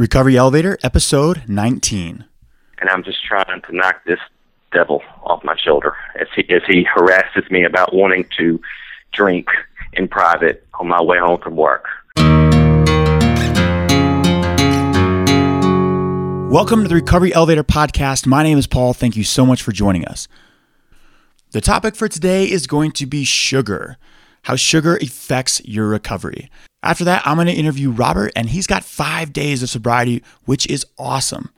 Recovery Elevator, episode 19. And I'm just trying to knock this devil off my shoulder as he, as he harasses me about wanting to drink in private on my way home from work. Welcome to the Recovery Elevator Podcast. My name is Paul. Thank you so much for joining us. The topic for today is going to be sugar, how sugar affects your recovery. After that, I'm going to interview Robert, and he's got five days of sobriety, which is awesome.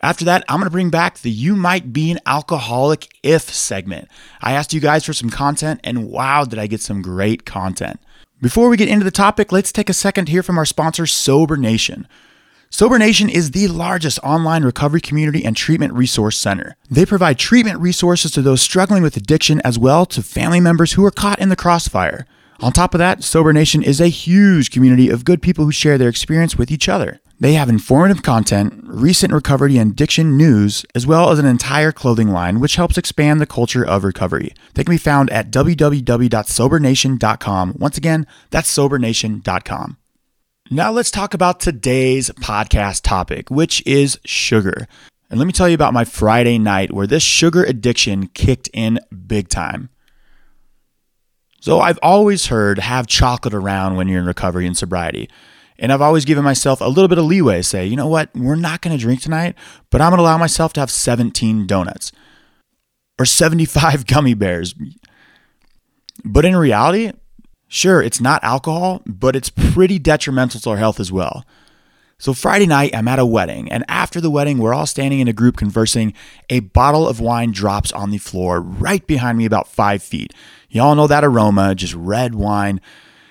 After that, I'm going to bring back the You Might Be an Alcoholic If segment. I asked you guys for some content, and wow, did I get some great content. Before we get into the topic, let's take a second to hear from our sponsor, Sober Nation. Sober Nation is the largest online recovery community and treatment resource center. They provide treatment resources to those struggling with addiction as well to family members who are caught in the crossfire. On top of that, Sober Nation is a huge community of good people who share their experience with each other. They have informative content, recent recovery and addiction news, as well as an entire clothing line which helps expand the culture of recovery. They can be found at www.sobernation.com. Once again, that's sobernation.com. Now let's talk about today's podcast topic, which is sugar. And let me tell you about my Friday night where this sugar addiction kicked in big time. So I've always heard have chocolate around when you're in recovery and sobriety. And I've always given myself a little bit of leeway, say, you know what, we're not going to drink tonight, but I'm going to allow myself to have 17 donuts or 75 gummy bears. But in reality, sure, it's not alcohol, but it's pretty detrimental to our health as well. So Friday night, I'm at a wedding, and after the wedding, we're all standing in a group conversing. A bottle of wine drops on the floor right behind me, about five feet. Y'all know that aroma, just red wine.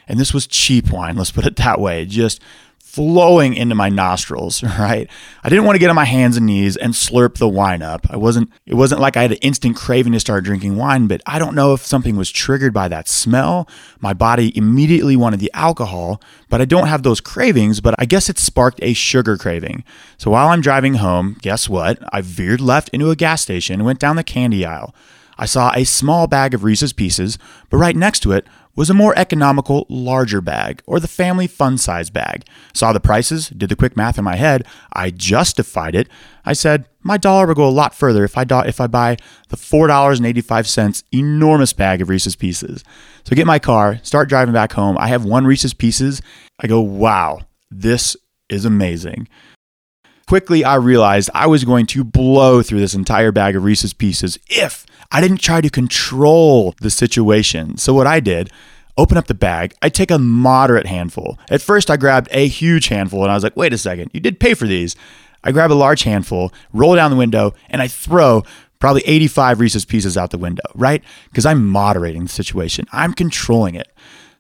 And this was cheap wine, let's put it that way, just flowing into my nostrils, right? I didn't want to get on my hands and knees and slurp the wine up. I wasn't it wasn't like I had an instant craving to start drinking wine, but I don't know if something was triggered by that smell. My body immediately wanted the alcohol, but I don't have those cravings, but I guess it sparked a sugar craving. So while I'm driving home, guess what? I veered left into a gas station and went down the candy aisle. I saw a small bag of Reese's Pieces, but right next to it was a more economical, larger bag, or the family fun size bag. Saw the prices, did the quick math in my head, I justified it. I said, my dollar will go a lot further if I, do- if I buy the $4.85 enormous bag of Reese's Pieces. So I get my car, start driving back home. I have one Reese's Pieces. I go, wow, this is amazing. Quickly, I realized I was going to blow through this entire bag of Reese's Pieces if I didn't try to control the situation. So, what I did, open up the bag, I take a moderate handful. At first, I grabbed a huge handful and I was like, wait a second, you did pay for these. I grab a large handful, roll down the window, and I throw probably 85 Reese's Pieces out the window, right? Because I'm moderating the situation, I'm controlling it.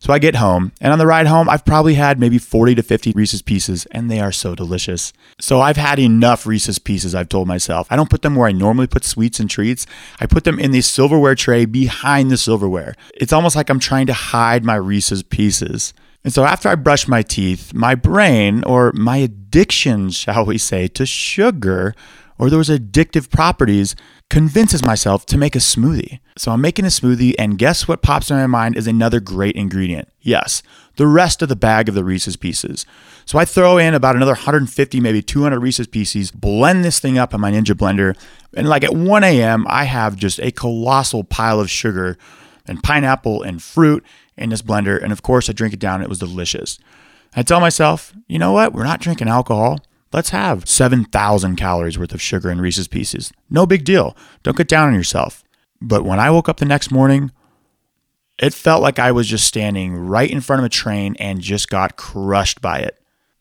So I get home, and on the ride home, I've probably had maybe 40 to 50 Reese's Pieces, and they are so delicious. So I've had enough Reese's Pieces, I've told myself. I don't put them where I normally put sweets and treats. I put them in the silverware tray behind the silverware. It's almost like I'm trying to hide my Reese's Pieces. And so after I brush my teeth, my brain, or my addiction, shall we say, to sugar, or those addictive properties, convinces myself to make a smoothie. So I'm making a smoothie, and guess what pops in my mind is another great ingredient? Yes, the rest of the bag of the Reese's Pieces. So I throw in about another 150, maybe 200 Reese's Pieces, blend this thing up in my Ninja blender, and like at 1 a.m., I have just a colossal pile of sugar and pineapple and fruit in this blender. And of course, I drink it down. It was delicious. I tell myself, you know what? We're not drinking alcohol. Let's have 7,000 calories worth of sugar in Reese's Pieces. No big deal. Don't get down on yourself. But when I woke up the next morning, it felt like I was just standing right in front of a train and just got crushed by it.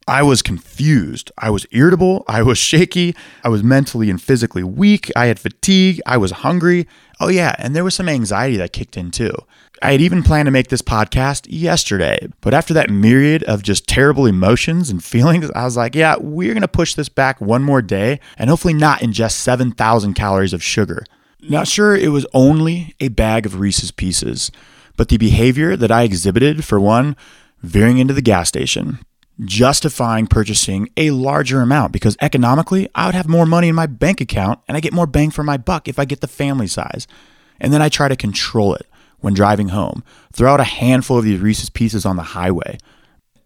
I was confused. I was irritable. I was shaky. I was mentally and physically weak. I had fatigue. I was hungry. Oh, yeah. And there was some anxiety that kicked in too. I had even planned to make this podcast yesterday, but after that myriad of just terrible emotions and feelings, I was like, yeah, we're going to push this back one more day and hopefully not ingest 7,000 calories of sugar. Not sure it was only a bag of Reese's Pieces, but the behavior that I exhibited, for one, veering into the gas station, justifying purchasing a larger amount because economically, I would have more money in my bank account and I get more bang for my buck if I get the family size. And then I try to control it when driving home. Throw out a handful of these Reese's Pieces on the highway.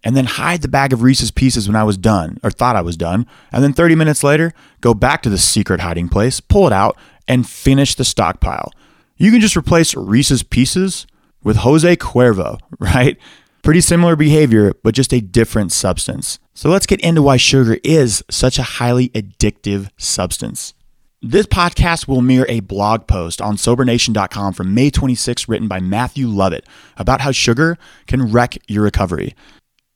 and then hide the bag of Reese's Pieces when I was done, or thought I was done, and then 30 minutes later, go back to the secret hiding place, pull it out, and finish the stockpile. You can just replace Reese's Pieces with Jose Cuervo, right? Pretty similar behavior, but just a different substance. So let's get into why sugar is such a highly addictive substance. This podcast will mirror a blog post on SoberNation.com from May 26, written by Matthew Lovett, about how sugar can wreck your recovery.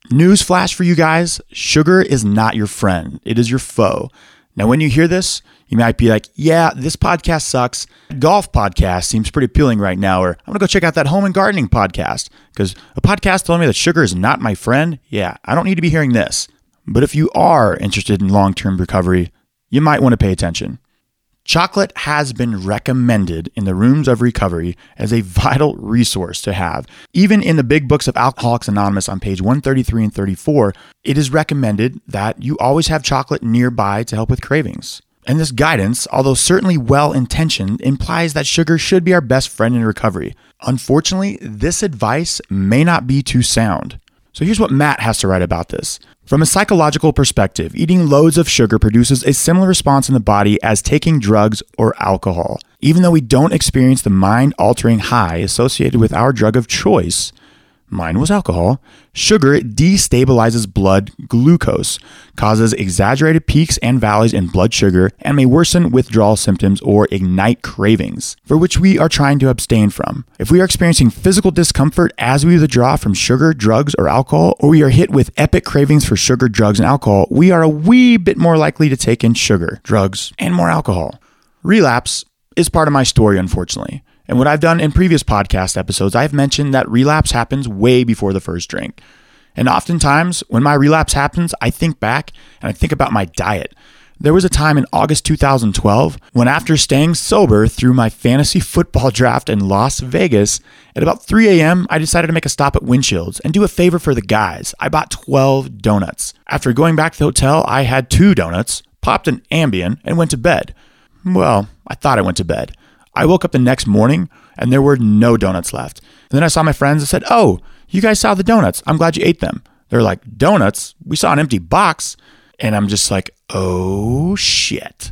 Newsflash for you guys sugar is not your friend, it is your foe. Now, when you hear this, you might be like, yeah, this podcast sucks. Golf podcast seems pretty appealing right now, or I'm to go check out that home and gardening podcast because a podcast telling me that sugar is not my friend. Yeah, I don't need to be hearing this. But if you are interested in long term recovery, you might want to pay attention. Chocolate has been recommended in the rooms of recovery as a vital resource to have. Even in the big books of Alcoholics Anonymous on page 133 and 34, it is recommended that you always have chocolate nearby to help with cravings. And this guidance, although certainly well intentioned, implies that sugar should be our best friend in recovery. Unfortunately, this advice may not be too sound. So here's what Matt has to write about this. From a psychological perspective, eating loads of sugar produces a similar response in the body as taking drugs or alcohol. Even though we don't experience the mind altering high associated with our drug of choice, mine was alcohol, sugar destabilizes blood glucose, causes exaggerated peaks and valleys in blood sugar, and may worsen withdrawal symptoms or ignite cravings, for which we are trying to abstain from. If we are experiencing physical discomfort as we withdraw from sugar, drugs, or alcohol, or we are hit with epic cravings for sugar, drugs, and alcohol, we are a wee bit more likely to take in sugar, drugs, and more alcohol. Relapse is part of my story, unfortunately. And what I've done in previous podcast episodes, I've mentioned that relapse happens way before the first drink. And oftentimes, when my relapse happens, I think back and I think about my diet. There was a time in August 2012 when, after staying sober through my fantasy football draft in Las Vegas, at about 3 a.m., I decided to make a stop at Winchell's and do a favor for the guys. I bought 12 donuts. After going back to the hotel, I had two donuts, popped an Ambien, and went to bed. Well, I thought I went to bed. I woke up the next morning and there were no donuts left. And then I saw my friends and said, Oh, you guys saw the donuts. I'm glad you ate them. They're like, Donuts? We saw an empty box. And I'm just like, Oh shit.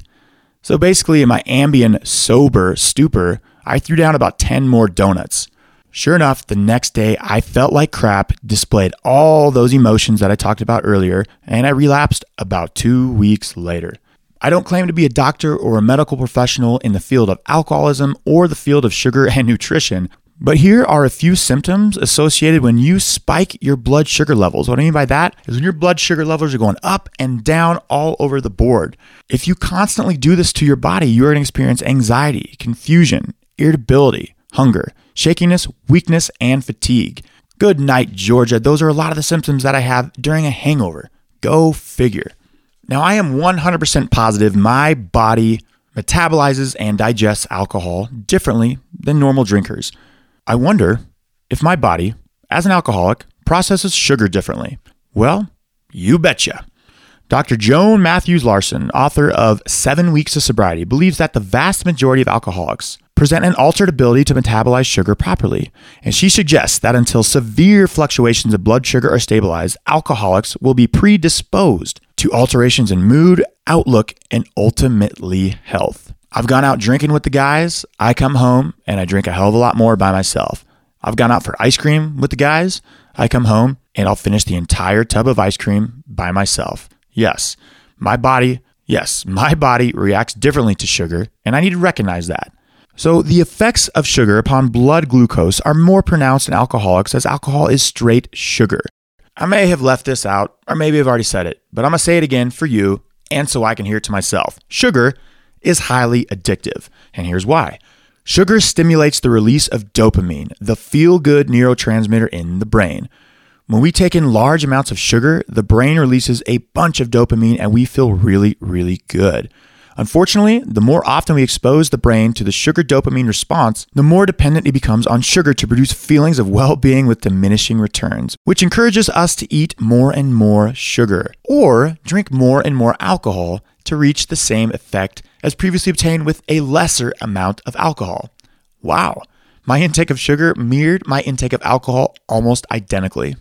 So basically, in my Ambien sober stupor, I threw down about 10 more donuts. Sure enough, the next day I felt like crap, displayed all those emotions that I talked about earlier, and I relapsed about two weeks later. I don't claim to be a doctor or a medical professional in the field of alcoholism or the field of sugar and nutrition, but here are a few symptoms associated when you spike your blood sugar levels. What I mean by that is when your blood sugar levels are going up and down all over the board. If you constantly do this to your body, you are going to experience anxiety, confusion, irritability, hunger, shakiness, weakness, and fatigue. Good night, Georgia. Those are a lot of the symptoms that I have during a hangover. Go figure. Now, I am 100% positive my body metabolizes and digests alcohol differently than normal drinkers. I wonder if my body, as an alcoholic, processes sugar differently. Well, you betcha. Dr. Joan Mathews Larson, author of Seven Weeks of Sobriety, believes that the vast majority of alcoholics present an altered ability to metabolize sugar properly. And she suggests that until severe fluctuations of blood sugar are stabilized, alcoholics will be predisposed to alterations in mood, outlook, and ultimately health. I've gone out drinking with the guys. I come home and I drink a hell of a lot more by myself. I've gone out for ice cream with the guys. I come home and I'll finish the entire tub of ice cream by myself. Yes, my body, yes, my body reacts differently to sugar, and I need to recognize that. So, the effects of sugar upon blood glucose are more pronounced in alcoholics as alcohol is straight sugar. I may have left this out, or maybe I've already said it, but I'm to say it again for you and so I can hear it to myself. Sugar is highly addictive, and here's why. Sugar stimulates the release of dopamine, the feel good neurotransmitter in the brain. When we take in large amounts of sugar, the brain releases a bunch of dopamine and we feel really, really good. Unfortunately, the more often we expose the brain to the sugar dopamine response, the more dependent it becomes on sugar to produce feelings of well being with diminishing returns, which encourages us to eat more and more sugar or drink more and more alcohol to reach the same effect as previously obtained with a lesser amount of alcohol. Wow, my intake of sugar mirrored my intake of alcohol almost identically.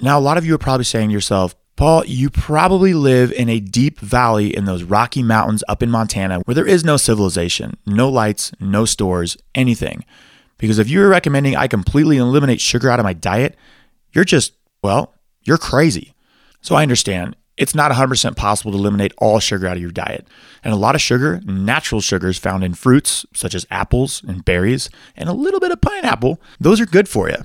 Now, a lot of you are probably saying to yourself, Paul, you probably live in a deep valley in those Rocky Mountains up in Montana where there is no civilization, no lights, no stores, anything. Because if you're recommending I completely eliminate sugar out of my diet, you're just, well, you're crazy. So I understand it's not 100% possible to eliminate all sugar out of your diet. And a lot of sugar, natural sugars found in fruits such as apples and berries, and a little bit of pineapple, those are good for you.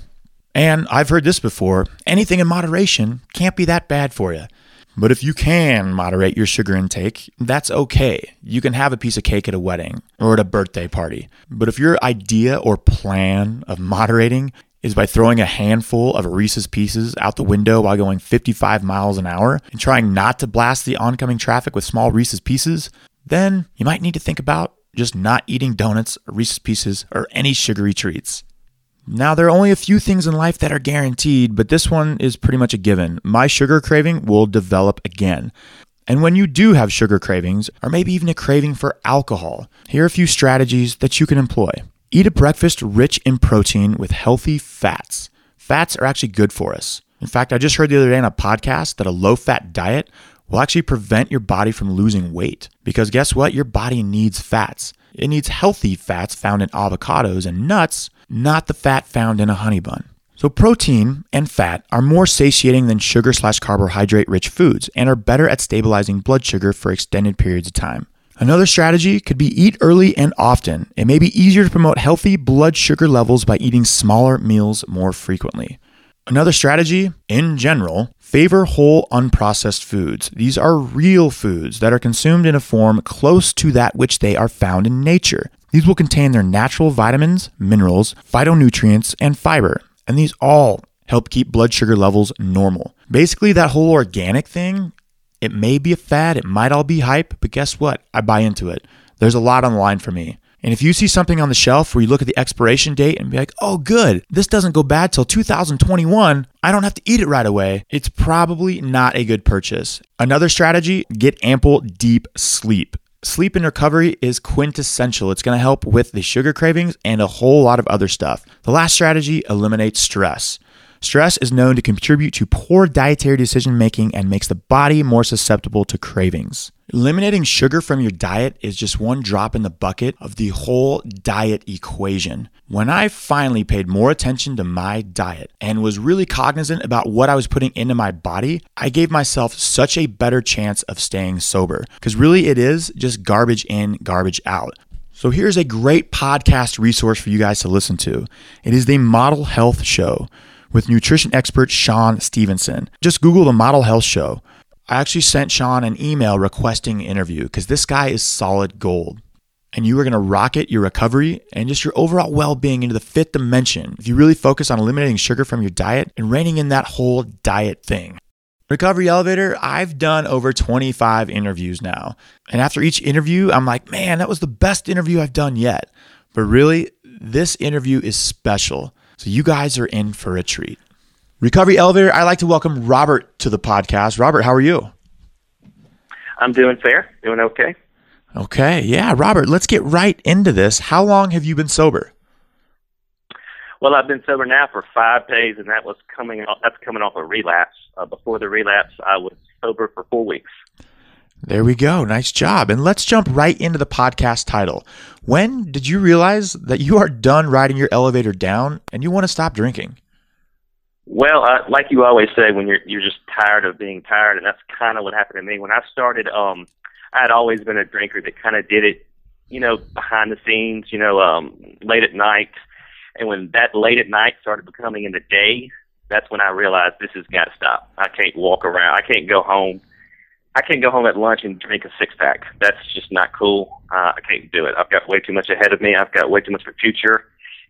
And I've heard this before anything in moderation can't be that bad for you. But if you can moderate your sugar intake, that's okay. You can have a piece of cake at a wedding or at a birthday party. But if your idea or plan of moderating is by throwing a handful of Reese's Pieces out the window while going 55 miles an hour and trying not to blast the oncoming traffic with small Reese's Pieces, then you might need to think about just not eating donuts, Reese's Pieces, or any sugary treats. Now, there are only a few things in life that are guaranteed, but this one is pretty much a given. My sugar craving will develop again. And when you do have sugar cravings, or maybe even a craving for alcohol, here are a few strategies that you can employ. Eat a breakfast rich in protein with healthy fats. Fats are actually good for us. In fact, I just heard the other day on a podcast that a low fat diet will actually prevent your body from losing weight. Because guess what? Your body needs fats. It needs healthy fats found in avocados and nuts, not the fat found in a honey bun. So, protein and fat are more satiating than sugar slash carbohydrate rich foods and are better at stabilizing blood sugar for extended periods of time. Another strategy could be eat early and often. It may be easier to promote healthy blood sugar levels by eating smaller meals more frequently. Another strategy, in general, favor whole unprocessed foods. These are real foods that are consumed in a form close to that which they are found in nature. These will contain their natural vitamins, minerals, phytonutrients, and fiber, and these all help keep blood sugar levels normal. Basically, that whole organic thing, it may be a fad, it might all be hype, but guess what? I buy into it. There's a lot on the line for me. And if you see something on the shelf where you look at the expiration date and be like, oh, good, this doesn't go bad till 2021, I don't have to eat it right away, it's probably not a good purchase. Another strategy get ample, deep sleep. Sleep and recovery is quintessential. It's going to help with the sugar cravings and a whole lot of other stuff. The last strategy eliminates stress. Stress is known to contribute to poor dietary decision making and makes the body more susceptible to cravings. Eliminating sugar from your diet is just one drop in the bucket of the whole diet equation. When I finally paid more attention to my diet and was really cognizant about what I was putting into my body, I gave myself such a better chance of staying sober. Because really, it is just garbage in, garbage out. So here's a great podcast resource for you guys to listen to. It is the Model Health Show with nutrition expert Shawn Stevenson. Just Google the Model Health Show. I actually sent Sean an email requesting an interview because this guy is solid gold. And you are going to rocket your recovery and just your overall well being into the fifth dimension if you really focus on eliminating sugar from your diet and reining in that whole diet thing. Recovery Elevator, I've done over 25 interviews now. And after each interview, I'm like, man, that was the best interview I've done yet. But really, this interview is special. So you guys are in for a treat. Recovery Elevator, I'd like to welcome Robert to the podcast. Robert, how are you? I'm doing fair, doing okay. Okay, yeah, Robert, let's get right into this. How long have you been sober? Well, I've been sober now for five days, and that was coming off. That's coming off a relapse. Uh, before the relapse, I was sober for four weeks. There we go. Nice job. And let's jump right into the podcast title. When did you realize that you are done riding your elevator down and you want to stop drinking? Well, uh, like you always say, when you're you're just tired of being tired, and that's kind of what happened to me when I started. Um, I had always been a drinker that kind of did it, you know, behind the scenes, you know, um, late at night. And when that late at night started becoming in the day, that's when I realized this has got to stop. I can't walk around. I can't go home I can't go home at lunch and drink a six pack. That's just not cool. Uh, I can't do it. I've got way too much ahead of me. I've got way too much for future,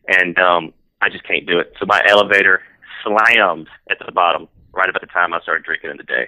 and um, I just can't do it. So my elevator slammed at the bottom right about the time I started drinking in the day.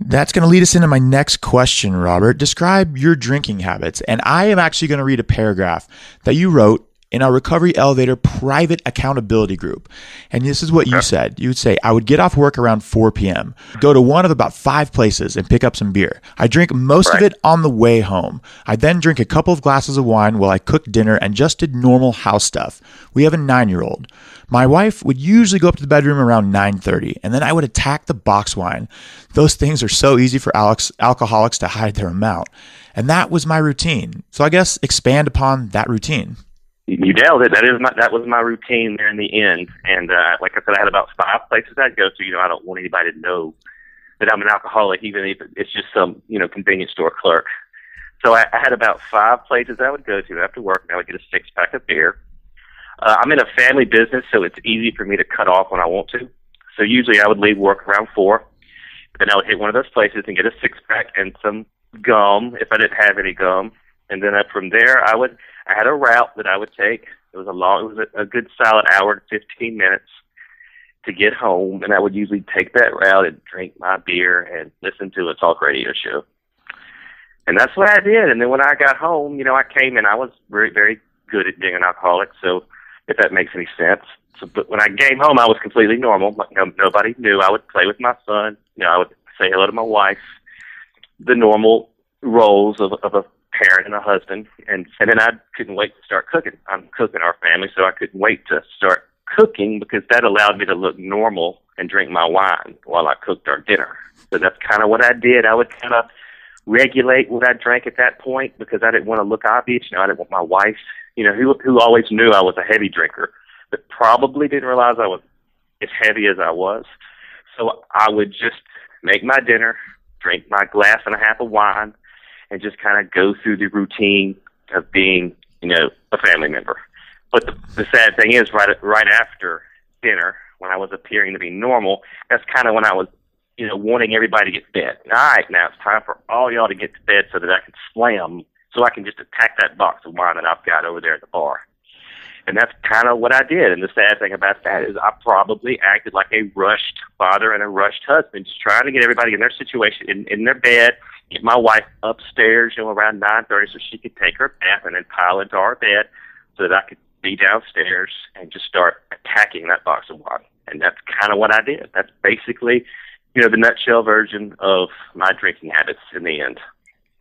That's going to lead us into my next question, Robert. Describe your drinking habits. And I am actually going to read a paragraph that you wrote in our Recovery Elevator private accountability group. And this is what you said. You would say, I would get off work around 4 p.m., go to one of about five places and pick up some beer. I drink most right. of it on the way home. I then drink a couple of glasses of wine while I cook dinner and just did normal house stuff. We have a nine year old. My wife would usually go up to the bedroom around 9:30, and then I would attack the box wine. Those things are so easy for Alex, alcoholics to hide their amount. And that was my routine. So I guess expand upon that routine. You nailed it. That is my that was my routine there in the end. And uh, like I said, I had about five places I'd go to. You know, I don't want anybody to know that I'm an alcoholic, even if it's just some you know convenience store clerk. So I, I had about five places I would go to after work, and I would get a six pack of beer. Uh, I'm in a family business, so it's easy for me to cut off when I want to. So usually I would leave work around four. Then I would hit one of those places and get a six pack and some gum if I didn't have any gum. And then uh, from there, I would I had a route that I would take. It was a long, it was a, a good solid hour to 15 minutes to get home, and I would usually take that route and drink my beer and listen to a talk radio show. And that's what I did. And then when I got home, you know, I came and I was very, very good at being an alcoholic. So if that makes any sense. So, but when I came home, I was completely normal. No, nobody knew. I would play with my son. You know, I would say hello to my wife. The normal roles of, of a parent and a husband, and and then I couldn't wait to start cooking. I'm cooking our family, so I couldn't wait to start cooking because that allowed me to look normal and drink my wine while I cooked our dinner. So that's kind of what I did. I would kind of regulate what I drank at that point because I didn't want to look obvious. You know, I didn't want my wife, you know, who who always knew I was a heavy drinker, but probably didn't realize I was as heavy as I was. So I would just make my dinner, drink my glass and a half of wine, and just kind of go through the routine of being, you know, a family member. But the, the sad thing is, right right after dinner, when I was appearing to be normal, that's kind of when I was, you know, wanting everybody to get to bed. All right, now it's time for all y'all to get to bed so that I can slam, so I can just attack that box of wine that I've got over there at the bar. And that's kind of what I did. And the sad thing about that is I probably acted like a rushed father and a rushed husband, just trying to get everybody in their situation, in, in their bed, get my wife upstairs, you know, around nine thirty, so she could take her bath and then pile into our bed, so that I could be downstairs and just start attacking that box of wine. And that's kind of what I did. That's basically, you know, the nutshell version of my drinking habits in the end.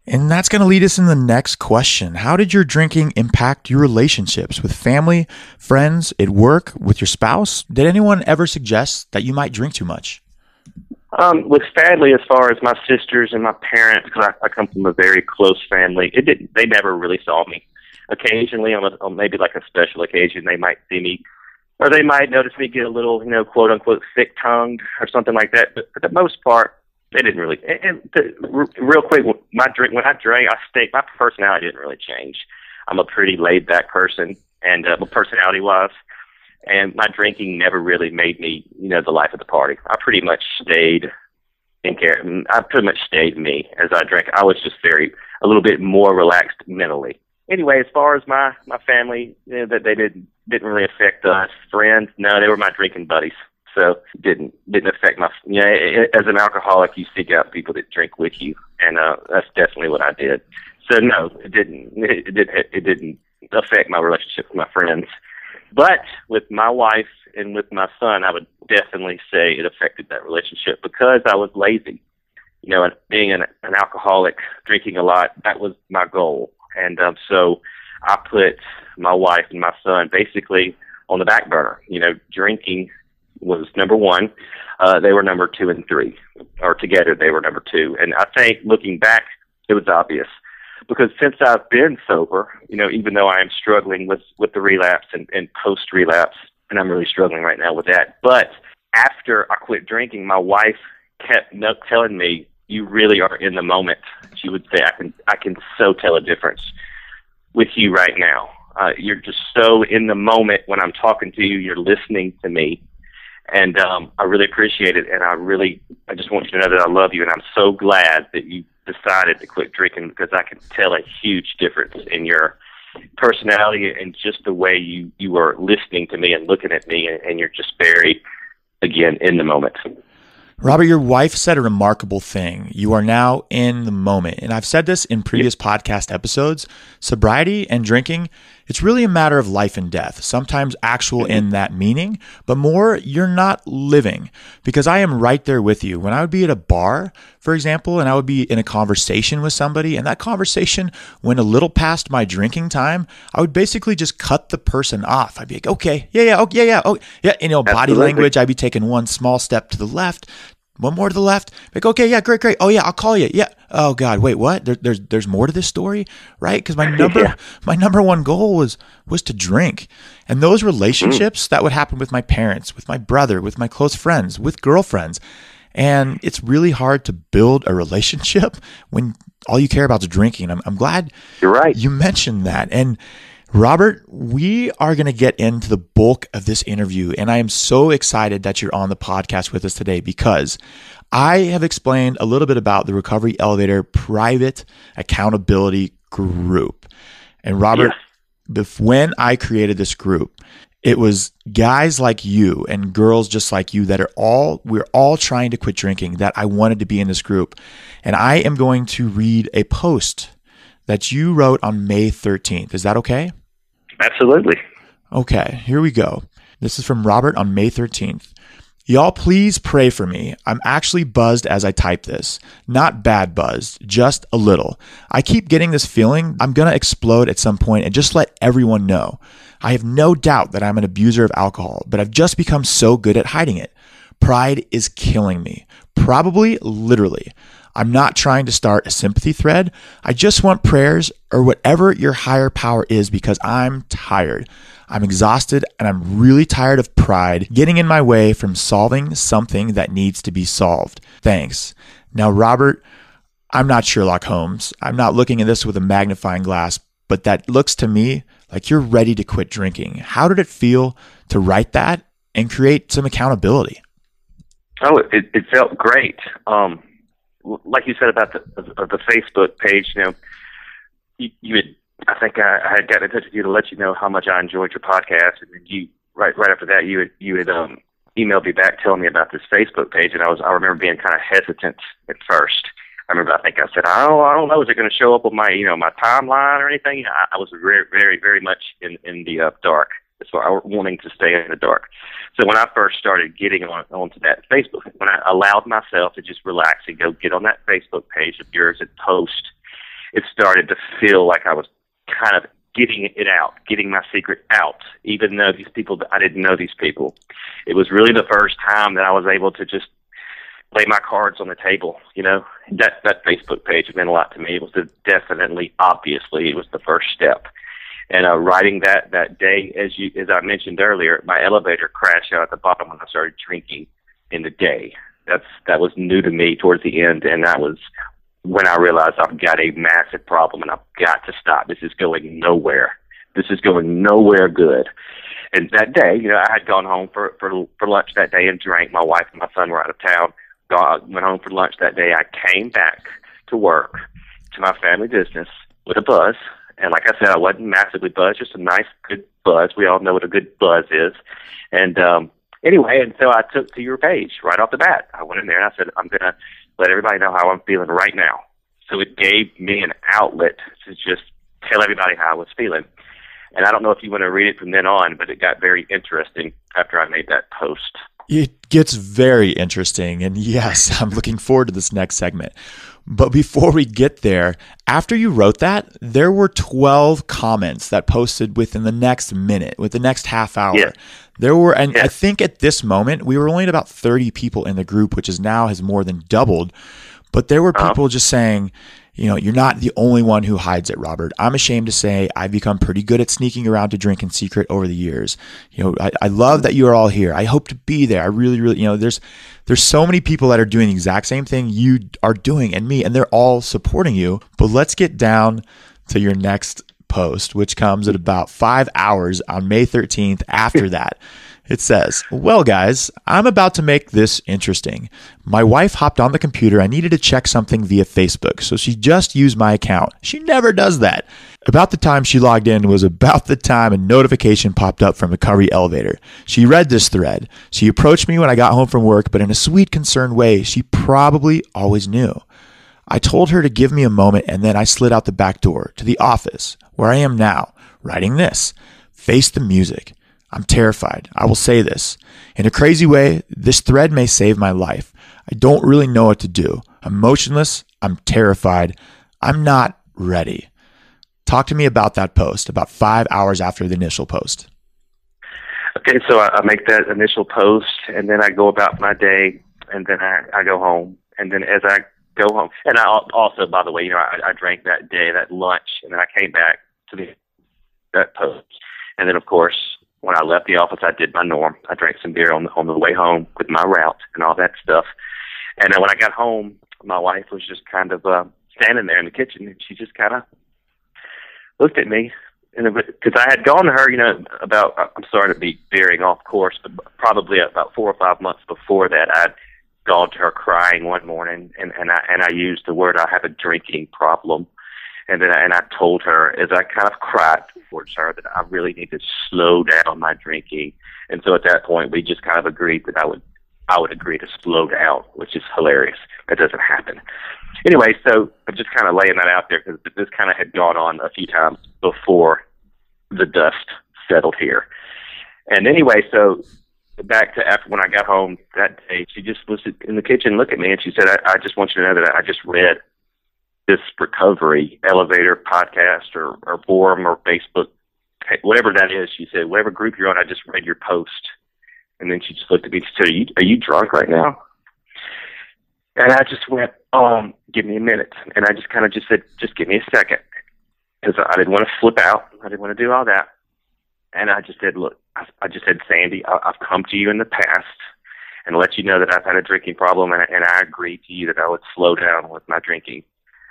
And that's going to lead us in the next question. How did your drinking impact your relationships with family, friends, at work, with your spouse? Did anyone ever suggest that you might drink too much? Um, with family, as far as my sisters and my parents, because I, I come from a very close family, it didn't. They never really saw me. Occasionally, on, a, on maybe like a special occasion, they might see me, or they might notice me get a little, you know, quote unquote, thick tongued or something like that. But for the most part, they didn't really. And, and to, real quick, my drink when I drank, I stayed. My personality didn't really change. I'm a pretty laid back person, and uh, personality wise and my drinking never really made me, you know, the life of the party. I pretty much stayed in care. I pretty much stayed me as I drank. I was just very a little bit more relaxed mentally. Anyway, as far as my my family, you know, that they didn't didn't really affect us. Friends, no, they were my drinking buddies. So didn't didn't affect my. You know, as an alcoholic, you seek out people that drink with you, and uh, that's definitely what I did. So no, it didn't. It, it, it didn't affect my relationship with my friends. But with my wife and with my son, I would definitely say it affected that relationship because I was lazy. You know, and being an, an alcoholic, drinking a lot, that was my goal. And um, so I put my wife and my son basically on the back burner. You know, drinking was number one. Uh, they were number two and three, or together they were number two. And I think looking back, it was obvious because since I've been sober, you know, even though I am struggling with with the relapse and, and post relapse, and I'm really struggling right now with that. But after I quit drinking, my wife kept telling me, "You really are in the moment." She would say, "I can I can so tell a difference with you right now. Uh, you're just so in the moment when I'm talking to you. You're listening to me." And um, I really appreciate it, and I really, I just want you to know that I love you, and I'm so glad that you decided to quit drinking because I can tell a huge difference in your personality and just the way you you are listening to me and looking at me, and, and you're just very, again, in the moment. Robert, your wife said a remarkable thing. You are now in the moment. And I've said this in previous podcast episodes. Sobriety and drinking It's really a matter of life and death, sometimes actual in that meaning, but more you're not living because I am right there with you. When I would be at a bar, for example, and I would be in a conversation with somebody, and that conversation went a little past my drinking time, I would basically just cut the person off. I'd be like, okay, yeah, yeah, oh, yeah, yeah, oh, yeah. You know, body language, I'd be taking one small step to the left, one more to the left. Like, okay, yeah, great, great. Oh yeah, I'll call you. Yeah. Oh God, wait, what? There, there's there's more to this story, right? Because my number Yeah. my number one goal was was to drink, and those relationships that would happen with my parents, with my brother, with my close friends, with girlfriends, and it's really hard to build a relationship when all you care about is drinking. I'm I'm glad You're right. you mentioned that. And Robert, we are going to get into the bulk of this interview. And I am so excited that you're on the podcast with us today because I have explained a little bit about the Recovery Elevator private accountability group. And Robert, bef- when I created this group, it was guys like you and girls just like you that are all we're all trying to quit drinking that I wanted to be in this group. And I am going to read a post that you wrote on May 13th. Is that okay? Absolutely. Okay, here we go. This is from Robert on May 13th. Y'all, please pray for me. I'm actually buzzed as I type this. Not bad buzzed, just a little. I keep getting this feeling I'm going to explode at some point and just let everyone know. I have no doubt that I'm an abuser of alcohol, but I've just become so good at hiding it. Pride is killing me. Probably literally. I'm not trying to start a sympathy thread. I just want prayers or whatever your higher power is because I'm tired. I'm exhausted and I'm really tired of pride getting in my way from solving something that needs to be solved. Thanks. Now, Robert, I'm not Sherlock Holmes. I'm not looking at this with a magnifying glass, but that looks to me like you're ready to quit drinking. How did it feel to write that and create some accountability? Oh, it, it felt great. Um, like you said about the the Facebook page, you know, you, you had, I think I, I had gotten in touch with you to let you know how much I enjoyed your podcast, and then you right right after that you had you had um, emailed me back telling me about this Facebook page, and I was I remember being kind of hesitant at first. I remember I think I said don't I don't know is it going to show up on my you know my timeline or anything. I, I was very very very much in in the uh, dark as far as wanting to stay in the dark. So when I first started getting on onto that Facebook, when I allowed myself to just relax and go get on that Facebook page of yours and post, it started to feel like I was kind of getting it out, getting my secret out, even though these people I didn't know these people. It was really the first time that I was able to just lay my cards on the table. You know, that that Facebook page meant a lot to me. It was a, definitely, obviously, it was the first step. And uh, writing that that day, as you as I mentioned earlier, my elevator crashed out at the bottom when I started drinking in the day. That's that was new to me towards the end, and that was when I realized I've got a massive problem and I've got to stop. This is going nowhere. This is going nowhere good. And that day, you know, I had gone home for for for lunch that day and drank. My wife and my son were out of town. Got, went home for lunch that day. I came back to work to my family business with a buzz. And like I said, I wasn't massively buzzed, just a nice, good buzz. We all know what a good buzz is. And um, anyway, and so I took to your page right off the bat. I went in there and I said, I'm going to let everybody know how I'm feeling right now. So it gave me an outlet to just tell everybody how I was feeling. And I don't know if you want to read it from then on, but it got very interesting after I made that post. It gets very interesting. And yes, I'm looking forward to this next segment. But before we get there, after you wrote that, there were 12 comments that posted within the next minute, with the next half hour. Yeah. There were, and Yeah. I think at this moment, we were only at about 30 people in the group, which is now has more than doubled. But there were Uh-huh. people just saying, you know, you're not the only one who hides it, Robert. I'm ashamed to say I've become pretty good at sneaking around to drink in secret over the years. You know, I, I love that you are all here. I hope to be there. I really, really, you know, there's there's so many people that are doing the exact same thing you are doing and me, and they're all supporting you. But let's get down to your next post, which comes at about five hours on May 13th after that. It says, Well, guys, I'm about to make this interesting. My wife hopped on the computer. I needed to check something via Facebook, so she just used my account. She never does that. About the time she logged in was about the time a notification popped up from Recovery Elevator. She read this thread. She approached me when I got home from work, but in a sweet, concerned way she probably always knew. I told her to give me a moment and then I slid out the back door to the office where I am now, writing this Face the music. I'm terrified. I will say this. In a crazy way, this thread may save my life. I don't really know what to do. I'm motionless. I'm terrified. I'm not ready. Talk to me about that post about five hours after the initial post. Okay, so I, make that initial post, and then I go about my day, and then I, I go home, and then as I go home, and I also, by the way, you know, I, I drank that day, that lunch, and then I came back to the that post, and then of course when I left the office, I did my norm. I drank some beer on the, on the way home with my route and all that stuff. And then when I got home, my wife was just kind of uh, standing there in the kitchen, and she just kind of looked at me, and because I had gone to her, you know, about I'm sorry to be veering off course, but probably about four or five months before that, I'd gone to her crying one morning, and and I and I used the word I have a drinking problem, and then I, and I told her as I kind of cried towards her that I really need to slow down my drinking, and so at that point we just kind of agreed that I would I would agree to slow down, which is hilarious. That doesn't happen. Anyway, so I'm just kind of laying that out there because this kind of had gone on a few times before the dust settled here. And anyway, so back to after when I got home that day, she just was in the kitchen, looked at me, and she said, I, "I just want you to know that I just read this recovery elevator podcast or, or forum or Facebook, whatever that is." She said, "Whatever group you're on, I just read your post." And then she just looked at me and said, "Are you are you drunk right now?" And I just went, "Um, give me a minute." And I just kind of just said, "Just give me a second, because I didn't want to flip out. I didn't want to do all that. And I just said, "Look," I, I just said, "Sandy, I, I've come to you in the past." and let you know that I've had a drinking problem, and, and I agreed to you that I would slow down with my drinking.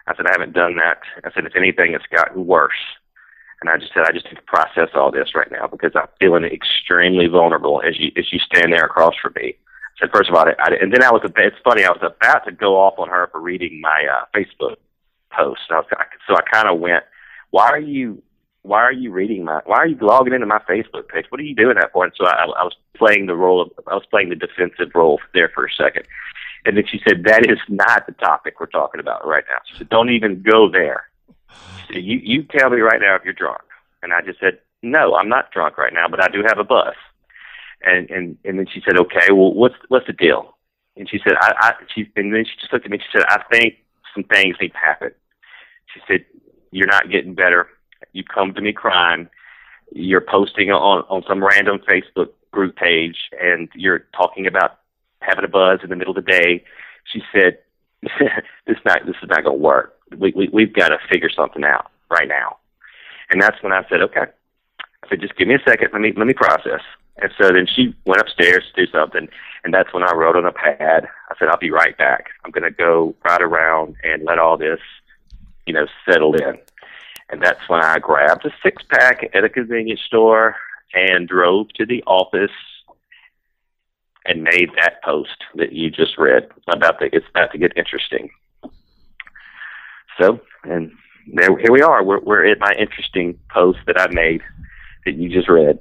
I said I haven't done that. I said if anything, it's gotten worse. And I just said, I just need to process all this right now because I'm feeling extremely vulnerable as you as you stand there across from me. I said, first of all, I, I, and then I was, it's funny, I was about to go off on her for reading my uh, Facebook post. I was, so I kind of went, why are you, why are you reading my, why are you logging into my Facebook page? What are you doing that for? And so I, I was playing the role of, I was playing the defensive role there for a second. And then she said, that is not the topic we're talking about right now. She said, don't even go there you you tell me right now if you're drunk. And I just said, no, I'm not drunk right now, but I do have a bus. And and and then she said, okay, well, what's what's the deal? And she said, I, I she and then she just looked at me. She said, I think some things need to happen. She said, you're not getting better. You come to me crying. You're posting on on some random Facebook group page, and you're talking about having a buzz in the middle of the day. She said, this not this is not going to work we, we we've got to figure something out right now. And that's when I said, okay. I said, just give me a second. Let me let me process. And so then she went upstairs to do something, and that's when I wrote on a pad. I said, I'll be right back. I'm going to go right around and let all this, you know, settle in. And that's when I grabbed a six pack at a convenience store and drove to the office and made that post that you just read about the it's about to get interesting. So, and there, here we are. We're, we're at my interesting post that I made that you just read.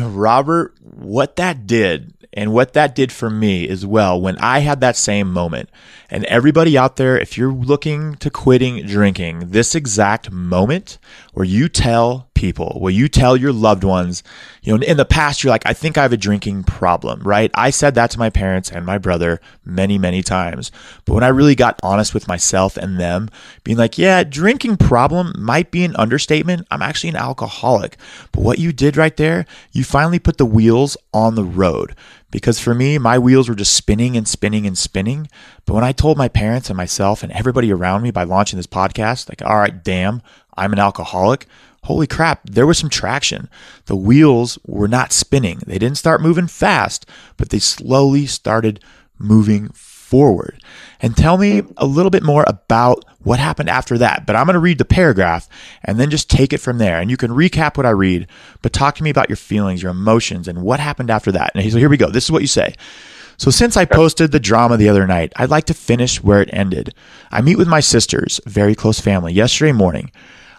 Robert, what that did and what that did for me as well when I had that same moment. And everybody out there, if you're looking to quitting drinking, this exact moment where you tell people, will you tell your loved ones, you know, in the past, you're like, I think I have a drinking problem, right? I said that to my parents and my brother many, many times. But when I really got honest with myself and them, being like, yeah, drinking problem might be an understatement. I'm actually an alcoholic. But what you did right there, you finally put the wheels on the road. Because for me, my wheels were just spinning and spinning and spinning. But when I told my parents and myself and everybody around me by launching this podcast, like, all right, damn, I'm an alcoholic, holy crap, there was some traction. The wheels were not spinning. They didn't start moving fast, but they slowly started moving forward. And tell me a little bit more about what happened after that. But I'm going to read the paragraph and then just take it from there. And you can recap what I read, but talk to me about your feelings, your emotions, and what happened after that. And so here we go. This is what you say. So, since I posted the drama the other night, I'd like to finish where it ended. I meet with my sisters, very close family, yesterday morning.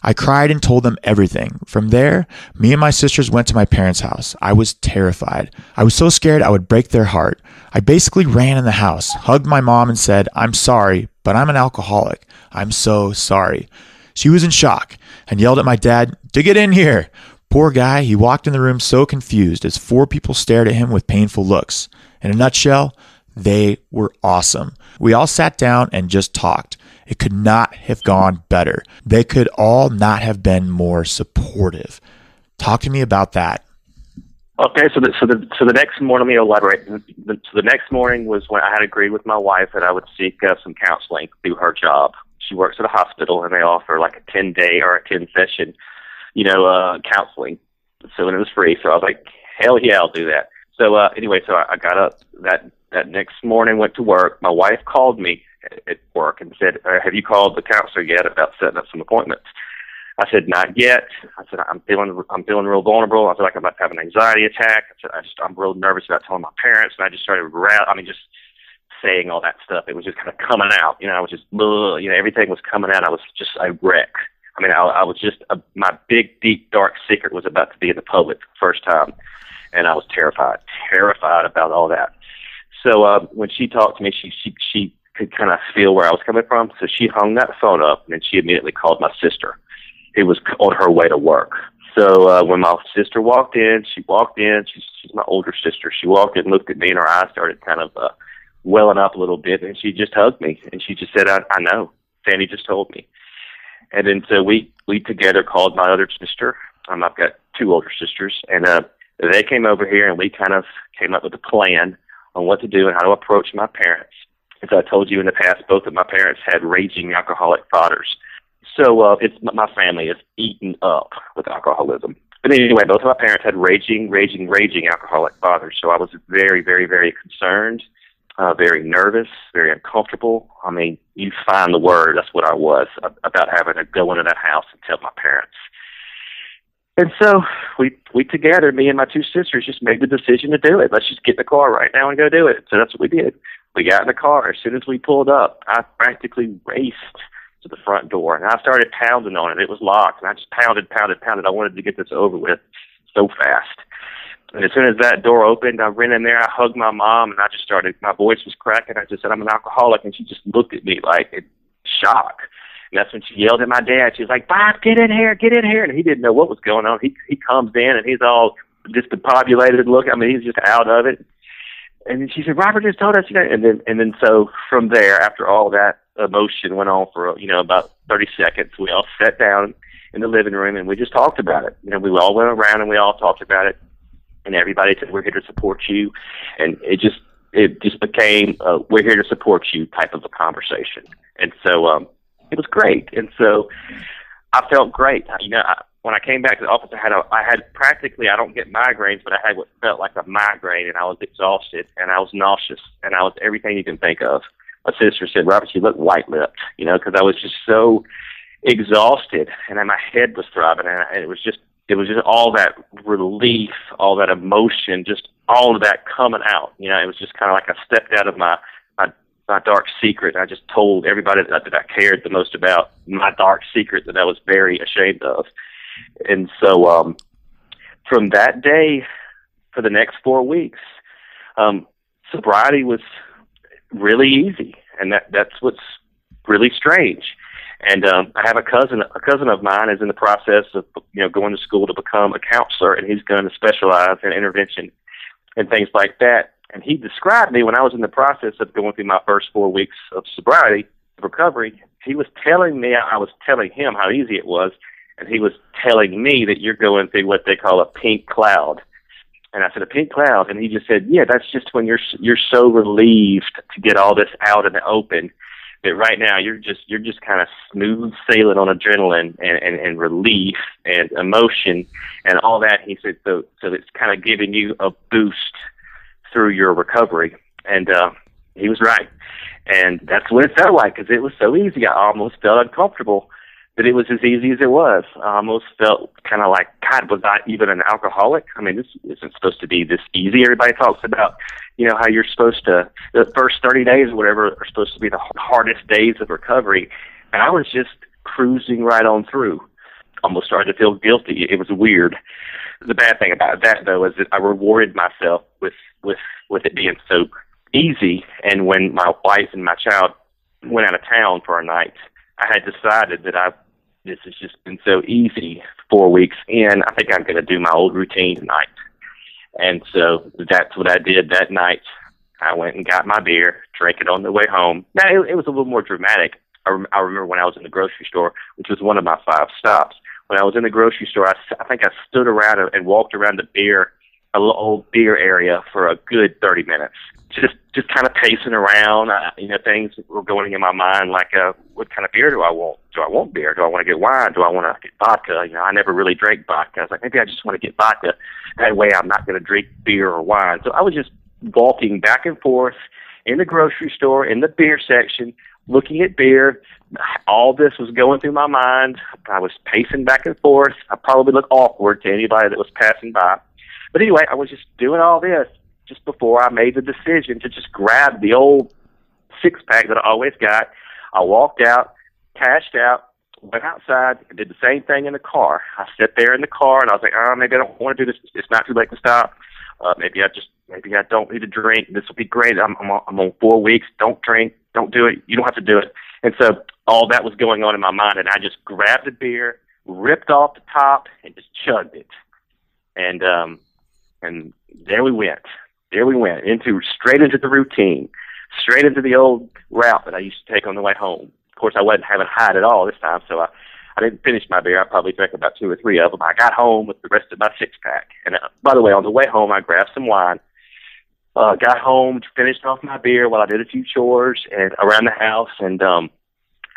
I cried and told them everything. From there, me and my sisters went to my parents' house. I was terrified. I was so scared I would break their heart. I basically ran in the house, hugged my mom, and said, I'm sorry, but I'm an alcoholic. I'm so sorry. She was in shock and yelled at my dad to get in here. Poor guy, he walked in the room so confused as four people stared at him with painful looks. In a nutshell, they were awesome. We all sat down and just talked. It could not have gone better. They could all not have been more supportive. Talk to me about that. Okay, so the so the so the next morning, let me elaborate. The, so the next morning was when I had agreed with my wife that I would seek uh, some counseling through her job. She works at a hospital, and they offer like a ten day or a ten session, you know, uh, counseling. So and it was free. So I was like, hell yeah, I'll do that. So uh, anyway, so I, I got up that that next morning, went to work. My wife called me at work and said, uh, "Have you called the counselor yet about setting up some appointments?" I said, "Not yet." I said, "I'm feeling I'm feeling real vulnerable." I feel like I'm about to have an anxiety attack. I said, I just, "I'm real nervous about telling my parents," and I just started ra- I mean, just saying all that stuff. It was just kind of coming out. You know, I was just, you know, everything was coming out. I was just a wreck. I mean, I, I was just a, my big, deep, dark secret was about to be in the public for the first time, and I was terrified, terrified about all that. So uh, when she talked to me, she she she could kind of feel where I was coming from. So she hung that phone up, and then she immediately called my sister, who was on her way to work. So uh, when my sister walked in, she walked in. She's she's my older sister. She walked in, looked at me, and her eyes started kind of uh, welling up a little bit, and she just hugged me, and she just said, "I, I know, Sandy just told me." And then so we we together called my other sister. Um, I've got two older sisters, and uh, they came over here, and we kind of came up with a plan on what to do and how to approach my parents. As I told you in the past, both of my parents had raging alcoholic fathers. So uh, it's my family is eaten up with alcoholism. But anyway, both of my parents had raging, raging, raging alcoholic fathers. So I was very, very, very concerned, uh, very nervous, very uncomfortable. I mean, you find the word. That's what I was about having to go into that house and tell my parents. And so we we together, me and my two sisters, just made the decision to do it. Let's just get in the car right now and go do it. So that's what we did. We got in the car. As soon as we pulled up, I practically raced to the front door and I started pounding on it. It was locked, and I just pounded, pounded, pounded. I wanted to get this over with so fast. And as soon as that door opened, I ran in there. I hugged my mom, and I just started. My voice was cracking. I just said, "I'm an alcoholic," and she just looked at me like in shock. And that's when she yelled at my dad. She was like, Bob, get in here, get in here. And he didn't know what was going on. He he comes in and he's all just discombobulated look. I mean, he's just out of it. And she said, Robert just told us, you know, and then and then so from there, after all that emotion went on for you know about thirty seconds, we all sat down in the living room and we just talked about it. You know, we all went around and we all talked about it, and everybody said, "We're here to support you," and it just it just became a, "We're here to support you" type of a conversation. And so um, it was great. And so I felt great. You know, I, when I came back to the office, I had a, I had practically, I don't get migraines, but I had what felt like a migraine, and I was exhausted, and I was nauseous, and I was everything you can think of. My sister said, "Robert, you look white-lipped," you know, because I was just so exhausted, and then my head was throbbing, and, I, and it was just, it was just all that relief, all that emotion, just all of that coming out. You know, it was just kind of like I stepped out of my my dark secret. I just told everybody that, that I cared the most about my dark secret that I was very ashamed of. And so um, from that day for the next four weeks, um, sobriety was really easy, and that that's what's really strange. And um, I have a cousin. A cousin of mine is in the process of you know going to school to become a counselor, and he's going to specialize in intervention and things like that. And he described me when I was in the process of going through my first four weeks of sobriety, recovery. He was telling me, I was telling him how easy it was, and he was telling me that you're going through what they call a pink cloud. And I said, a pink cloud, and he just said, yeah, that's just when you're you're so relieved to get all this out in the open that right now you're just you're just kind of smooth sailing on adrenaline and, and, and relief and emotion and all that. He said, so so it's kind of giving you a boost through your recovery. And uh, he was right. And that's what it felt like because it was so easy. I almost felt uncomfortable that it was as easy as it was. I almost felt kind of like, God, was I even an alcoholic? I mean, this isn't supposed to be this easy. Everybody talks about, you know, how you're supposed to, the first 30 days or whatever are supposed to be the hardest days of recovery. And I was just cruising right on through. Almost started to feel guilty. It was weird. The bad thing about that, though, is that I rewarded myself with with with it being so easy. And when my wife and my child went out of town for a night, I had decided that I this has just been so easy. Four weeks in, I think I'm going to do my old routine tonight. And so that's what I did that night. I went and got my beer, drank it on the way home. Now it, it was a little more dramatic. I, rem- I remember when I was in the grocery store, which was one of my five stops. When I was in the grocery store, I, I think I stood around and walked around the beer, a little old beer area for a good 30 minutes. Just, just kind of pacing around. Uh, you know, things were going in my mind like, uh, what kind of beer do I want? Do I want beer? Do I want to get wine? Do I want to get vodka? You know, I never really drank vodka. I was like, maybe I just want to get vodka. That way, I'm not going to drink beer or wine. So I was just walking back and forth in the grocery store in the beer section, looking at beer. All this was going through my mind. I was pacing back and forth. I probably looked awkward to anybody that was passing by. But anyway, I was just doing all this just before I made the decision to just grab the old six pack that I always got. I walked out, cashed out, went outside, and did the same thing in the car. I sat there in the car and I was like, oh, maybe I don't want to do this. It's not too late to stop. Uh, maybe I just maybe I don't need to drink. This will be great. I'm I'm on, I'm on four weeks. Don't drink. Don't do it. You don't have to do it. And so all that was going on in my mind, and I just grabbed a beer, ripped off the top, and just chugged it. And um, and there we went. There we went into straight into the routine, straight into the old route that I used to take on the way home. Of course, I wasn't having hide at all this time, so I I didn't finish my beer. I probably drank about two or three of them. I got home with the rest of my six pack. And uh, by the way, on the way home, I grabbed some wine. Uh, got home, finished off my beer while I did a few chores and around the house, and um,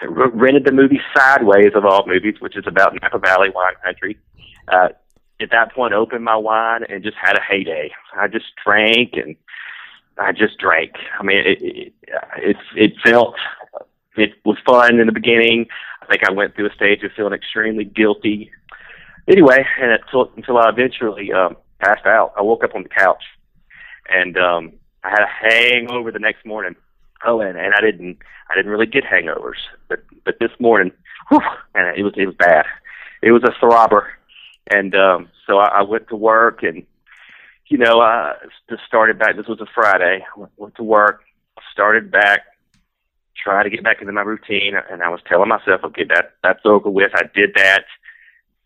r- rented the movie Sideways of all movies, which is about Napa Valley wine country. Uh, at that point, opened my wine and just had a heyday. I just drank and I just drank. I mean, it it, it, it felt it was fun in the beginning. I think I went through a stage of feeling extremely guilty. Anyway, and until until I eventually um, passed out, I woke up on the couch, and um, I had a hangover the next morning. Oh, and and I didn't I didn't really get hangovers, but but this morning, whew, and it was it was bad. It was a throbber, and um, so I, I went to work and you know I just started back. This was a Friday. Went, went to work, started back trying to get back into my routine, and I was telling myself, okay, that that's over with. I did that.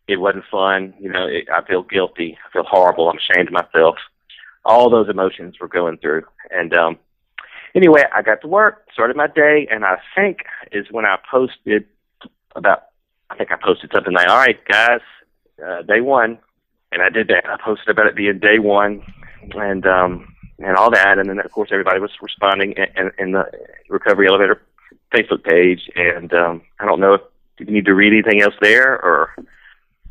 It wasn't fun. You know, it, I feel guilty. I feel horrible. I'm ashamed of myself. All those emotions were going through, and um, anyway, I got to work, started my day, and I think is when I posted about. I think I posted something like, "All right, guys, uh, day one," and I did that. I posted about it being day one, and um, and all that. And then, of course, everybody was responding in, in, in the Recovery Elevator Facebook page. And um, I don't know if you need to read anything else there or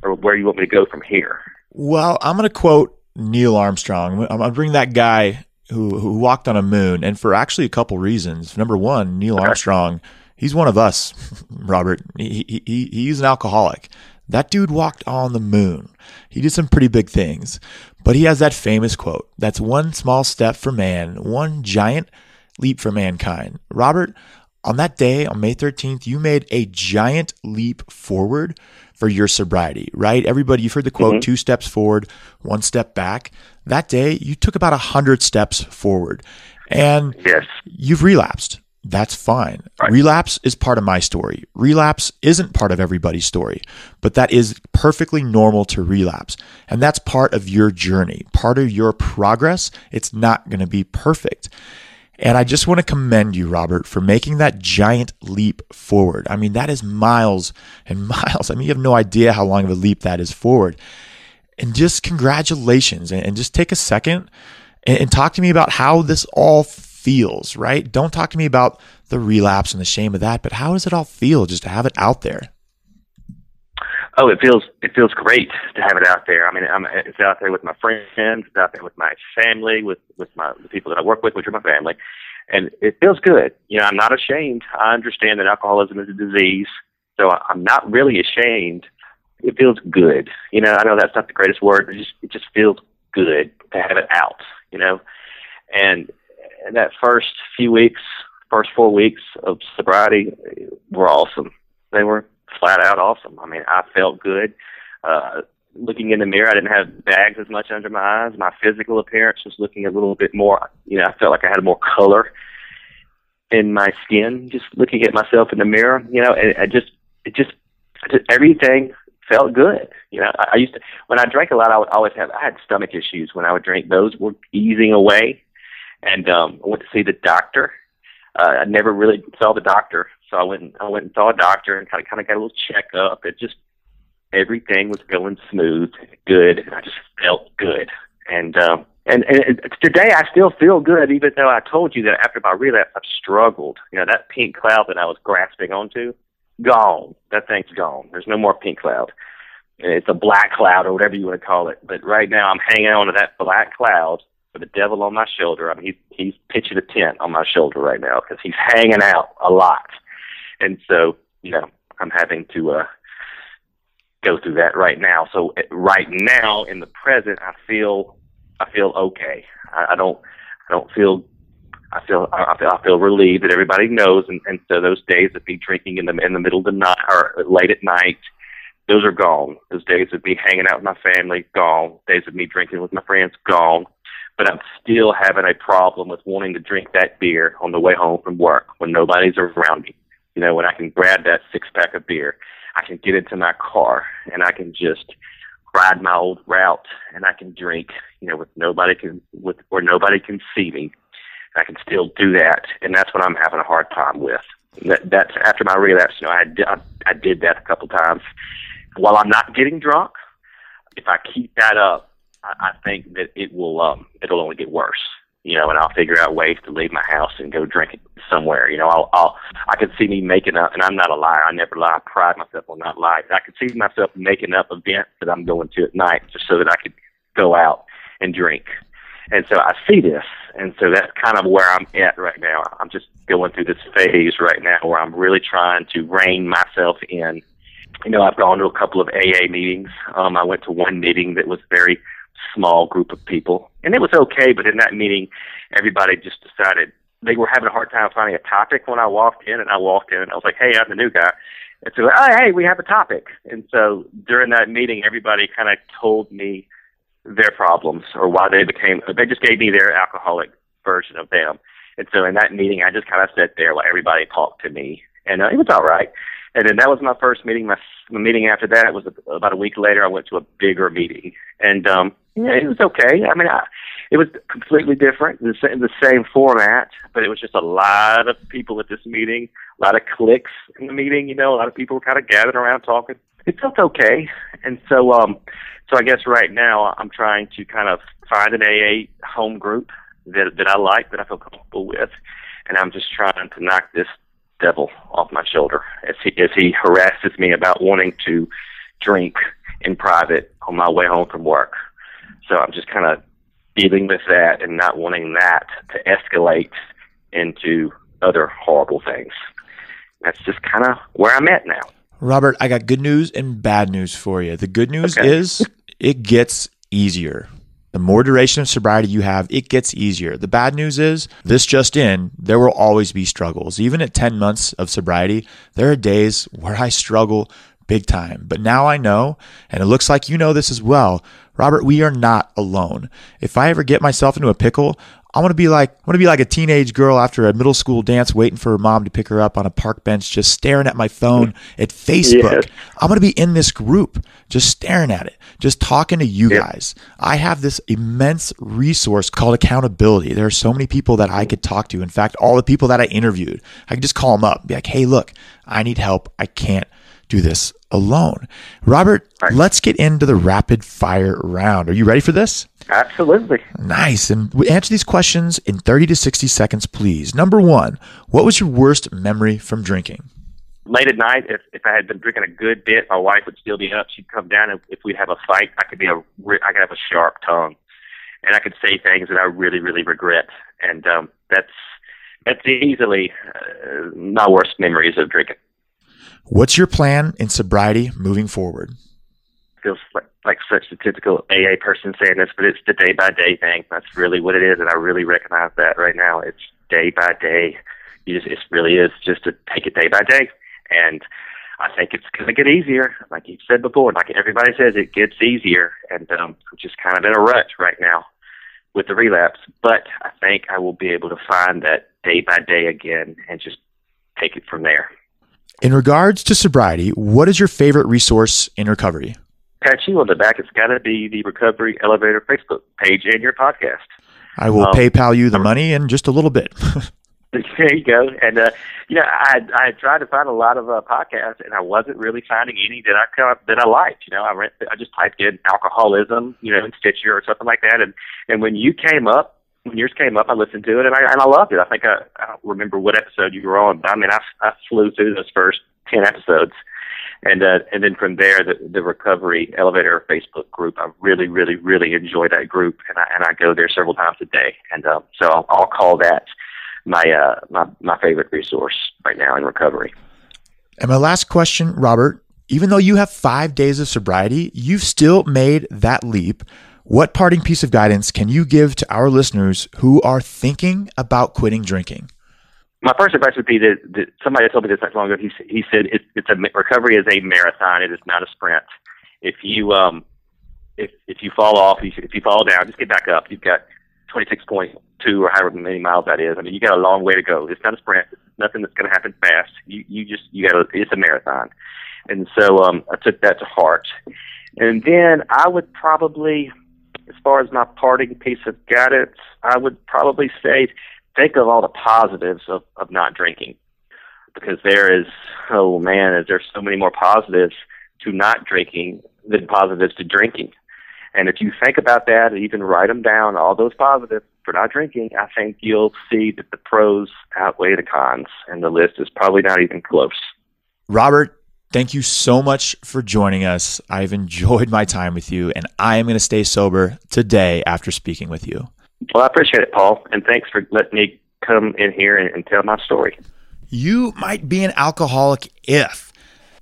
or where you want me to go from here. Well, I'm going to quote Neil Armstrong. I'm going to bring that guy who who walked on a moon, and for actually a couple reasons. Number one, Neil. Armstrong. He's one of us, Robert. He, he, he's an alcoholic. That dude walked on the moon. He did some pretty big things. But he has that famous quote that's one small step for man, one giant leap for mankind. Robert, on that day, on May 13th, you made a giant leap forward for your sobriety, right? Everybody, you've heard the quote, mm-hmm. two steps forward, one step back. That day, you took about a hundred steps forward and yes. you've relapsed. That's fine. Right. Relapse is part of my story. Relapse isn't part of everybody's story, but that is perfectly normal to relapse. And that's part of your journey, part of your progress. It's not going to be perfect. And I just want to commend you, Robert, for making that giant leap forward. I mean, that is miles and miles. I mean, you have no idea how long of a leap that is forward. And just congratulations. And just take a second and talk to me about how this all feels, right? Don't talk to me about the relapse and the shame of that, but how does it all feel just to have it out there? Oh, it feels it feels great to have it out there. I mean, I'm, it's out there with my friends, it's out there with my family, with with my the people that I work with, which are my family, and it feels good. You know, I'm not ashamed. I understand that alcoholism is a disease, so I'm not really ashamed. It feels good. You know, I know that's not the greatest word, but it just it just feels good to have it out. You know, and and that first few weeks, first four weeks of sobriety were awesome. They were flat out awesome. I mean, I felt good. Uh, looking in the mirror, I didn't have bags as much under my eyes. My physical appearance was looking a little bit more, you know, I felt like I had more color in my skin just looking at myself in the mirror, you know, and I just, it just, it everything felt good. You know, I, I used to when I drank a lot, I would always have I had stomach issues when I would drink. Those were easing away, and um, I went to see the doctor. Uh, I never really saw the doctor, so I went and, I went and saw a doctor and kind of kind of got a little checkup. It just everything was going smooth, good, and I just felt good. And um, and, and today I still feel good, even though I told you that after my relapse I've struggled. You know that pink cloud that I was grasping onto, gone. That thing's gone. There's no more pink cloud. It's a black cloud or whatever you want to call it. But right now I'm hanging on to that black cloud with the devil on my shoulder. I mean, he's he's pitching a tent on my shoulder right now because he's hanging out a lot, and so you know I'm having to uh, go through that right now. So right now in the present, I feel I feel okay. I, I don't I don't feel I feel I feel I feel relieved that everybody knows, and, and so those days of me drinking in the in the middle of the night or late at night, those are gone. Those days of me hanging out with my family, gone. Days of me drinking with my friends, gone. But I'm still having a problem with wanting to drink that beer on the way home from work when nobody's around me. You know, when I can grab that six pack of beer, I can get into my car and I can just ride my old route and I can drink, you know, with nobody can with where nobody can see me. I can still do that, and that's what I'm having a hard time with. That, that's after my relapse. You know, I, I I did that a couple times. While I'm not getting drunk, if I keep that up, I, I think that it will um it'll only get worse. You know, and I'll figure out ways to leave my house and go drink it somewhere. You know, I'll, I'll I could see me making up, and I'm not a liar. I never lie. I pride myself on not lying. I could see myself making up events that I'm going to at night just so that I could go out and drink. And so I see this, and so that's kind of where I'm at right now. I'm just going through this phase right now where I'm really trying to rein myself in. You know, I've gone to a couple of AA meetings. Um, I went to one meeting that was very small group of people, and it was okay. But in that meeting, everybody just decided they were having a hard time finding a topic when I walked in, and I walked in, and I was like, "Hey, I'm the new guy." And so, oh, hey, we have a topic. And so during that meeting, everybody kind of told me their problems or why they became. They just gave me their alcoholic version of them. And so in that meeting, I just kind of sat there while everybody talked to me, and uh, it was all right. And then that was my first meeting. My, my meeting after that was a, about a week later. I went to a bigger meeting, and um, yeah, it was okay. I mean, I, it was completely different, the same, the same format, but it was just a lot of people at this meeting, a lot of clicks in the meeting. You know, a lot of people were kind of gathered around talking. It felt okay, and so um, so I guess right now I'm trying to kind of find an AA home group that that I like, that I feel comfortable with, and I'm just trying to knock this devil off my shoulder as he as he harasses me about wanting to drink in private on my way home from work. So I'm just kind of dealing with that and not wanting that to escalate into other horrible things. That's just kind of where I'm at now. Robert, I got good news and bad news for you. The good news okay. is it gets easier. The more duration of sobriety you have, it gets easier. The bad news is this just in, there will always be struggles. Even at 10 months of sobriety, there are days where I struggle big time. But now I know, and it looks like you know this as well. Robert, we are not alone. If I ever get myself into a pickle, I want to be like I want to be like a teenage girl after a middle school dance, waiting for her mom to pick her up on a park bench, just staring at my phone at Facebook. Yes. I'm going to be in this group, just staring at it, just talking to you yep. guys. I have this immense resource called accountability. There are so many people that I could talk to. In fact, all the people that I interviewed, I could just call them up, and be like, "Hey, look, I need help. I can't do this alone. Robert, right. let's get into the rapid fire round. Are you ready for this? Absolutely. Nice. And answer these questions in 30 to 60 seconds, please. Number one, what was your worst memory from drinking? Late at night, if, if I had been drinking a good bit, my wife would still be up. She'd come down, and if we'd have a fight, I could be a, I could have a sharp tongue, and I could say things that I really, really regret. And um, that's that's easily uh, my worst memories of drinking. What's your plan in sobriety moving forward? Feels like, like such a typical AA person saying this, but it's the day by day thing. That's really what it is, and I really recognize that right now. It's day by day. You just, it really is just to take it day by day, and I think it's going to get easier. Like you said before, like everybody says, it gets easier, and um, I'm just kind of in a rut right now with the relapse. But I think I will be able to find that day by day again and just take it from there. In regards to sobriety, what is your favorite resource in recovery? Pat you on the back, it's got to be the Recovery Elevator Facebook page and your podcast. I will um, PayPal you the money in just a little bit. there you go. And uh, you know, I I tried to find a lot of uh, podcasts, and I wasn't really finding any that I that I liked. You know, I read, I just typed in alcoholism, you know, in Stitcher or something like that, and and when you came up, when yours came up, I listened to it, and I and I loved it. I think I, I don't remember what episode you were on, but I mean, I I flew through those first ten episodes and uh, and then from there, the, the recovery elevator Facebook group. I really, really, really enjoy that group, and I and I go there several times a day. And uh, so I'll, I'll call that my uh, my my favorite resource right now in recovery. And my last question, Robert. Even though you have five days of sobriety, you've still made that leap. What parting piece of guidance can you give to our listeners who are thinking about quitting drinking? my first advice would be that, that somebody told me this not long ago. He he said it, it's a recovery is a marathon. It is not a sprint. If you um if if you fall off, if you, fall down, just get back up. You've got 26.2 or however many miles that is. I mean, you got a long way to go. It's not a sprint. It's nothing that's going to happen fast. You you just you got. It's a marathon. And so um I took that to heart. And then I would probably, as far as my parting piece of guidance, I would probably say think of all the positives of, of not drinking. Because there is oh man is there so many more positives to not drinking than positives to drinking. And if you think about that and even write them down all those positives for not drinking i think you'll see that the pros outweigh the cons and the list is probably not even close. Robert Thank you so much for joining us. I've enjoyed my time with you, and I am going to stay sober today after speaking with you. Well, I appreciate it, Paul, and thanks for letting me come in here and, and tell my story. You might be an alcoholic if.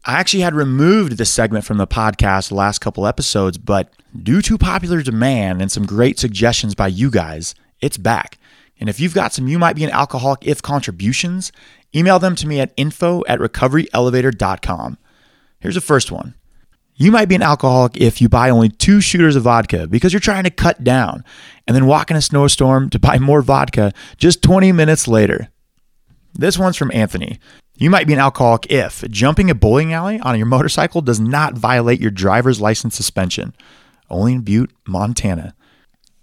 I actually had removed this segment from the podcast the last couple episodes, but due to popular demand and some great suggestions by you guys, it's back. And if you've got some you might be an alcoholic if contributions, email them to me at info at recoveryelevator.com. Here's the first one. You might be an alcoholic if you buy only two shooters of vodka because you're trying to cut down and then walk in a snowstorm to buy more vodka just 20 minutes later. This one's from Anthony. You might be an alcoholic if jumping a bowling alley on your motorcycle does not violate your driver's license suspension. Only in Butte, Montana.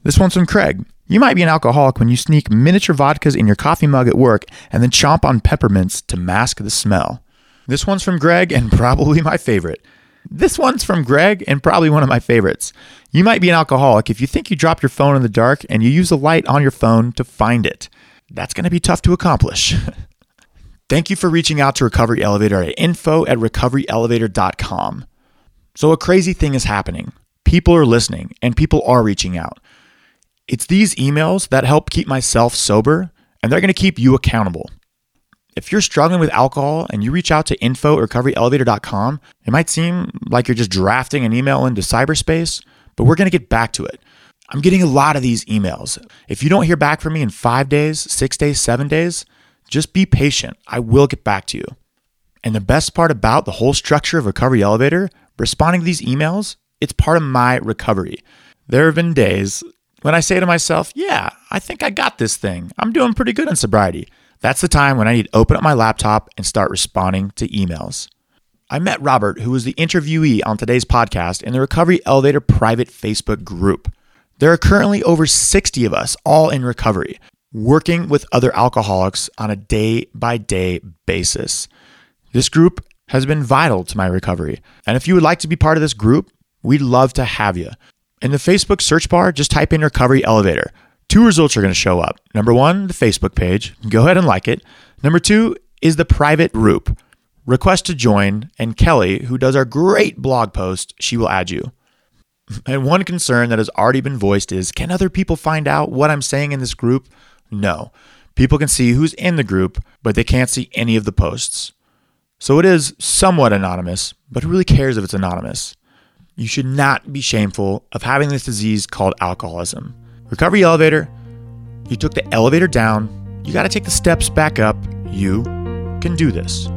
This one's from Craig. You might be an alcoholic when you sneak miniature vodkas in your coffee mug at work and then chomp on peppermints to mask the smell. This one's from Greg and probably my favorite. This one's from Greg and probably one of my favorites. You might be an alcoholic if you think you dropped your phone in the dark and you use a light on your phone to find it. That's going to be tough to accomplish. Thank you for reaching out to Recovery Elevator at info at recoveryelevator.com. So, a crazy thing is happening. People are listening and people are reaching out. It's these emails that help keep myself sober and they're going to keep you accountable. If you're struggling with alcohol and you reach out to info at recoveryelevator.com, it might seem like you're just drafting an email into cyberspace, but we're going to get back to it. I'm getting a lot of these emails. If you don't hear back from me in five days, six days, seven days, just be patient. I will get back to you. And the best part about the whole structure of Recovery Elevator, responding to these emails, it's part of my recovery. There have been days when I say to myself, yeah, I think I got this thing. I'm doing pretty good in sobriety. That's the time when I need to open up my laptop and start responding to emails. I met Robert, who was the interviewee on today's podcast, in the Recovery Elevator private Facebook group. There are currently over 60 of us all in recovery, working with other alcoholics on a day by day basis. This group has been vital to my recovery. And if you would like to be part of this group, we'd love to have you. In the Facebook search bar, just type in Recovery Elevator. Two results are going to show up. Number one, the Facebook page. Go ahead and like it. Number two is the private group. Request to join, and Kelly, who does our great blog post, she will add you. And one concern that has already been voiced is can other people find out what I'm saying in this group? No. People can see who's in the group, but they can't see any of the posts. So it is somewhat anonymous, but who really cares if it's anonymous? You should not be shameful of having this disease called alcoholism. Recovery elevator, you took the elevator down, you got to take the steps back up. You can do this.